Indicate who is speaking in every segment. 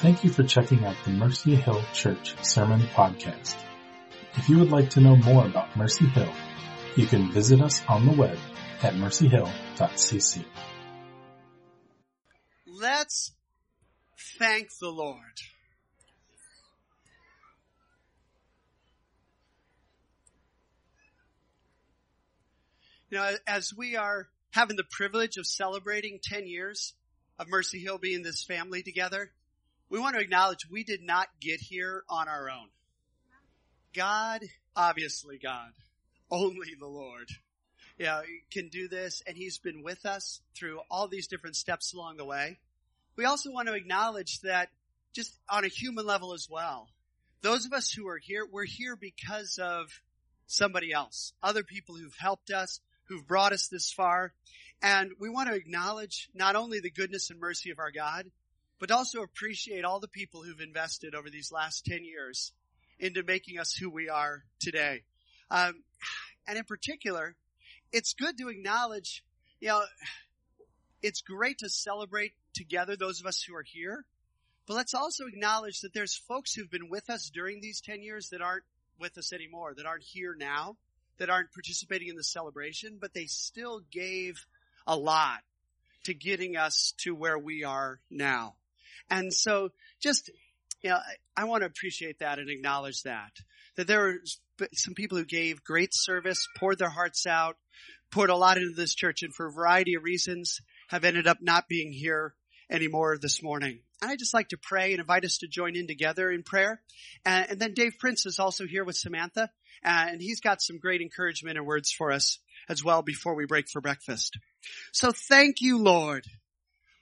Speaker 1: Thank you for checking out the Mercy Hill Church Sermon Podcast. If you would like to know more about Mercy Hill, you can visit us on the web at mercyhill.cc.
Speaker 2: Let's thank the Lord. You know, as we are having the privilege of celebrating 10 years of Mercy Hill being this family together, we want to acknowledge we did not get here on our own. God, obviously God, only the Lord, yeah, can do this and he's been with us through all these different steps along the way. We also want to acknowledge that just on a human level as well, those of us who are here, we're here because of somebody else, other people who've helped us, who've brought us this far. And we want to acknowledge not only the goodness and mercy of our God, but also appreciate all the people who've invested over these last 10 years into making us who we are today. Um, and in particular, it's good to acknowledge, you know, it's great to celebrate together those of us who are here, but let's also acknowledge that there's folks who've been with us during these 10 years that aren't with us anymore, that aren't here now, that aren't participating in the celebration, but they still gave a lot to getting us to where we are now. And so just, you know, I, I want to appreciate that and acknowledge that. That there were some people who gave great service, poured their hearts out, poured a lot into this church and for a variety of reasons have ended up not being here anymore this morning. And I'd just like to pray and invite us to join in together in prayer. And, and then Dave Prince is also here with Samantha, and he's got some great encouragement and words for us as well before we break for breakfast. So thank you, Lord.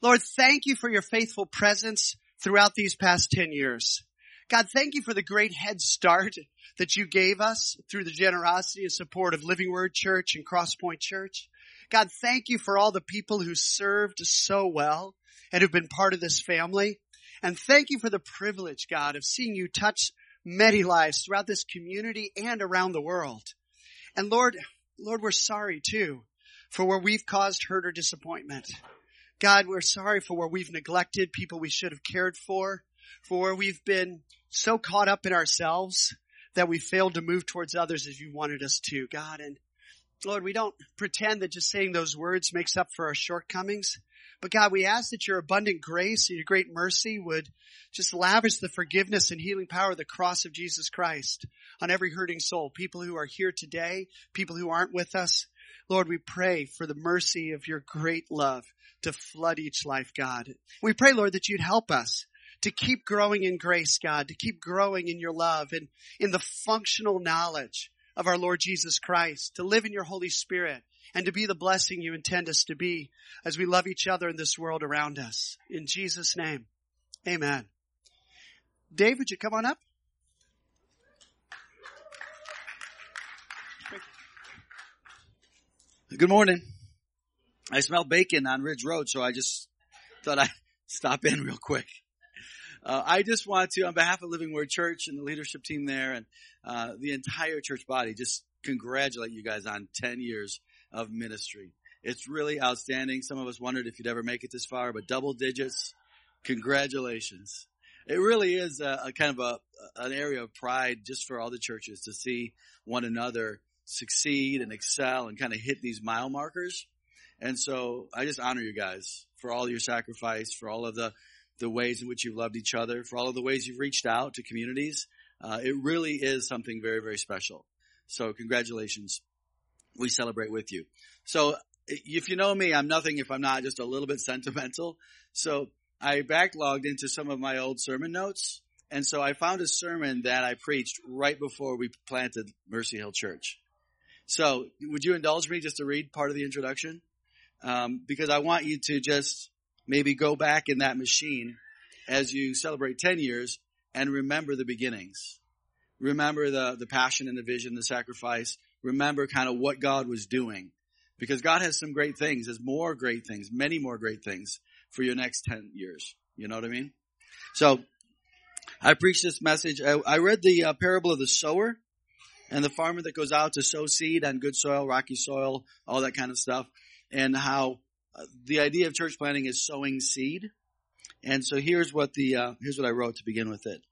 Speaker 2: Lord, thank you for your faithful presence throughout these past 10 years. God, thank you for the great head start that you gave us through the generosity and support of Living Word Church and Crosspoint Church. God, thank you for all the people who served so well and who've been part of this family. And thank you for the privilege, God, of seeing you touch many lives throughout this community and around the world. And Lord, Lord, we're sorry too for where we've caused hurt or disappointment. God, we're sorry for where we've neglected people we should have cared for, for where we've been so caught up in ourselves that we failed to move towards others as you wanted us to, God. And Lord, we don't pretend that just saying those words makes up for our shortcomings. But God, we ask that your abundant grace and your great mercy would just lavish the forgiveness and healing power of the cross of Jesus Christ on every hurting soul, people who are here today, people who aren't with us. Lord, we pray for the mercy of your great love to flood each life, God. We pray, Lord, that you'd help us to keep growing in grace, God, to keep growing in your love and in the functional knowledge of our Lord Jesus Christ, to live in your Holy Spirit and to be the blessing you intend us to be as we love each other in this world around us. In Jesus' name, amen. Dave, would you come on up?
Speaker 3: Good morning. I smell bacon on Ridge Road, so I just thought I'd stop in real quick. Uh, I just want to, on behalf of Living Word Church and the leadership team there and uh, the entire church body, just congratulate you guys on 10 years of ministry. It's really outstanding. Some of us wondered if you'd ever make it this far, but double digits, congratulations. It really is a, a kind of a, an area of pride just for all the churches to see one another succeed and excel and kind of hit these mile markers. And so I just honor you guys for all your sacrifice, for all of the, the ways in which you've loved each other, for all of the ways you've reached out to communities. Uh, it really is something very, very special. So congratulations. We celebrate with you. So if you know me, I'm nothing if I'm not just a little bit sentimental. So I backlogged into some of my old sermon notes. And so I found a sermon that I preached right before we planted Mercy Hill Church. So would you indulge me just to read part of the introduction? Um, because I want you to just maybe go back in that machine as you celebrate 10 years and remember the beginnings. Remember the, the passion and the vision, the sacrifice. Remember kind of what God was doing. Because God has some great things, has more great things, many more great things for your next 10 years. You know what I mean? So, I preached this message. I, I read the uh, parable of the sower and the farmer that goes out to sow seed on good soil, rocky soil, all that kind of stuff, and how uh, the idea of church planting is sowing seed. And so here's what the, uh, here's what I wrote to begin with it.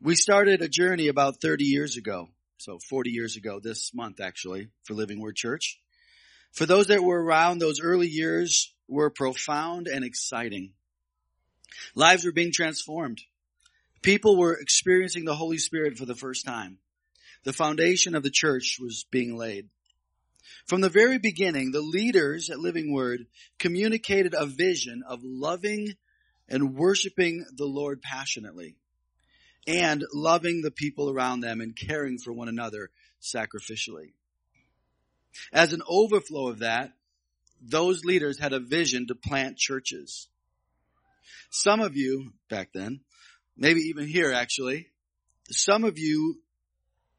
Speaker 3: We started a journey about 30 years ago. So 40 years ago this month actually for Living Word Church. For those that were around, those early years were profound and exciting. Lives were being transformed. People were experiencing the Holy Spirit for the first time. The foundation of the church was being laid. From the very beginning, the leaders at Living Word communicated a vision of loving and worshiping the Lord passionately and loving the people around them and caring for one another sacrificially. As an overflow of that, those leaders had a vision to plant churches. Some of you back then, maybe even here actually, some of you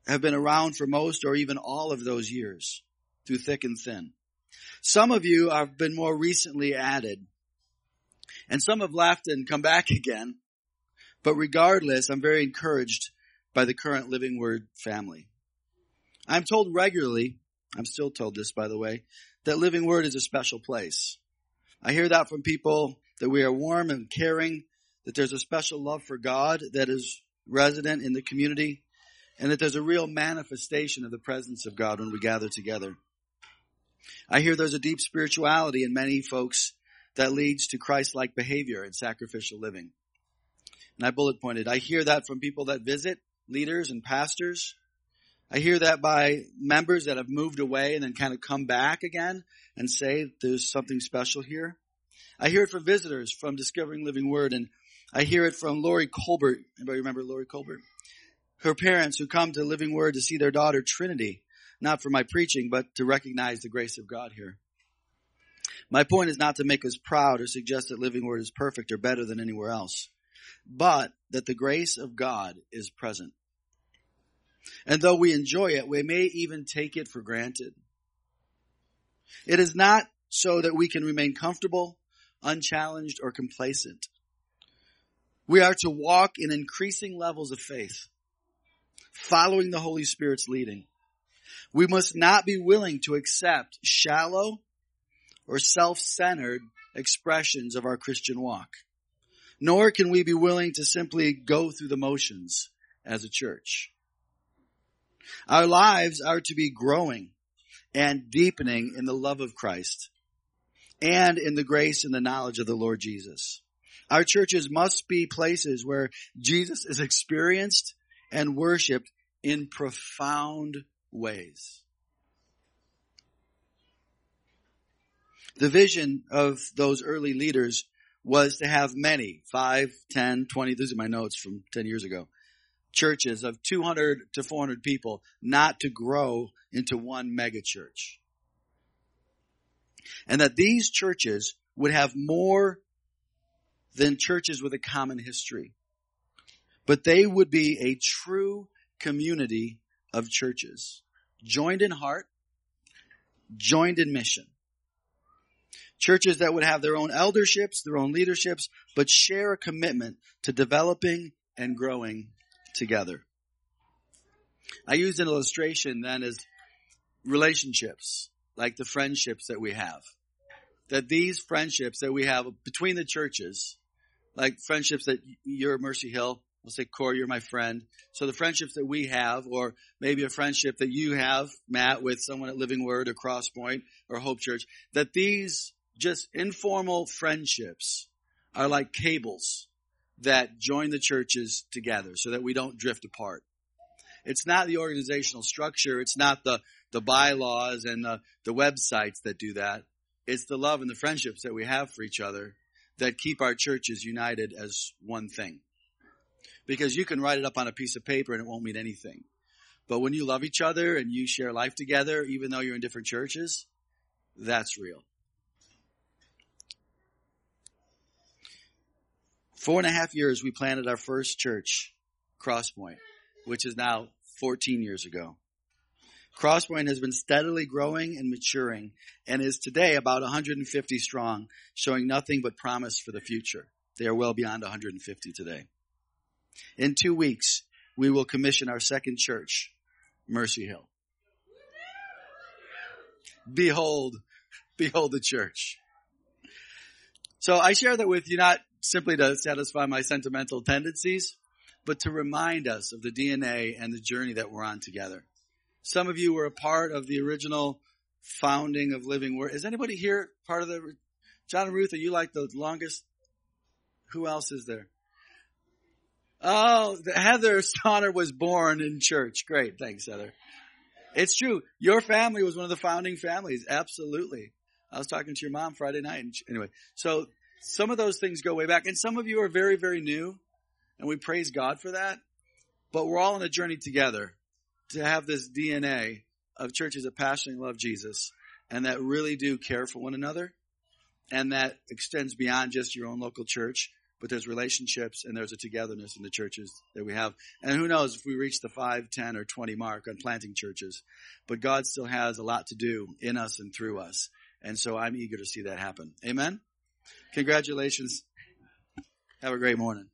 Speaker 3: have been around for most or even all of those years through thick and thin. Some of you have been more recently added and some have left and come back again. But regardless, I'm very encouraged by the current Living Word family. I'm told regularly, I'm still told this by the way, that Living Word is a special place. I hear that from people that we are warm and caring, that there's a special love for God that is resident in the community, and that there's a real manifestation of the presence of God when we gather together. I hear there's a deep spirituality in many folks that leads to Christ-like behavior and sacrificial living. And I bullet pointed, I hear that from people that visit, leaders and pastors. I hear that by members that have moved away and then kind of come back again and say there's something special here. I hear it from visitors from Discovering Living Word and I hear it from Lori Colbert. Anybody remember Lori Colbert? Her parents who come to Living Word to see their daughter Trinity, not for my preaching, but to recognize the grace of God here. My point is not to make us proud or suggest that Living Word is perfect or better than anywhere else but that the grace of God is present. And though we enjoy it, we may even take it for granted. It is not so that we can remain comfortable, unchallenged, or complacent. We are to walk in increasing levels of faith, following the Holy Spirit's leading. We must not be willing to accept shallow or self-centered expressions of our Christian walk nor can we be willing to simply go through the motions as a church. Our lives are to be growing and deepening in the love of Christ and in the grace and the knowledge of the Lord Jesus. Our churches must be places where Jesus is experienced and worshiped in profound ways. The vision of those early leaders was to have many, five, ten, twenty. these are my notes from 10 years ago, churches of 200 to 400 people, not to grow into one mega church. And that these churches would have more than churches with a common history. But they would be a true community of churches, joined in heart, joined in mission. Churches that would have their own elderships, their own leaderships, but share a commitment to developing and growing together. I used an illustration then as relationships, like the friendships that we have. That these friendships that we have between the churches, like friendships that you're Mercy Hill, I'll say, Corey, you're my friend. So the friendships that we have, or maybe a friendship that you have, Matt, with someone at Living Word or Crosspoint or Hope Church, that these just informal friendships are like cables that join the churches together so that we don't drift apart. It's not the organizational structure. It's not the, the bylaws and the, the websites that do that. It's the love and the friendships that we have for each other that keep our churches united as one thing. Because you can write it up on a piece of paper and it won't mean anything. But when you love each other and you share life together, even though you're in different churches, that's real. Four and a half years, we planted our first church, Crosspoint, which is now 14 years ago. Crosspoint has been steadily growing and maturing and is today about 150 strong, showing nothing but promise for the future. They are well beyond 150 today. In two weeks, we will commission our second church, Mercy Hill. Behold, behold the church. So I share that with you not simply to satisfy my sentimental tendencies, but to remind us of the DNA and the journey that we're on together. Some of you were a part of the original founding of Living Word. Is anybody here part of the, John and Ruth, are you like the longest? Who else is there? Oh, Heather Sonner was born in church. Great. Thanks, Heather. It's true. Your family was one of the founding families. Absolutely. I was talking to your mom Friday night. And anyway, so some of those things go way back and some of you are very, very new and we praise God for that. But we're all on a journey together to have this DNA of churches that passionately love Jesus and that really do care for one another and that extends beyond just your own local church but there's relationships and there's a togetherness in the churches that we have. And who knows if we reach the 5, 10, or 20 mark on planting churches. But God still has a lot to do in us and through us. And so I'm eager to see that happen. Amen? Congratulations. Have a great morning.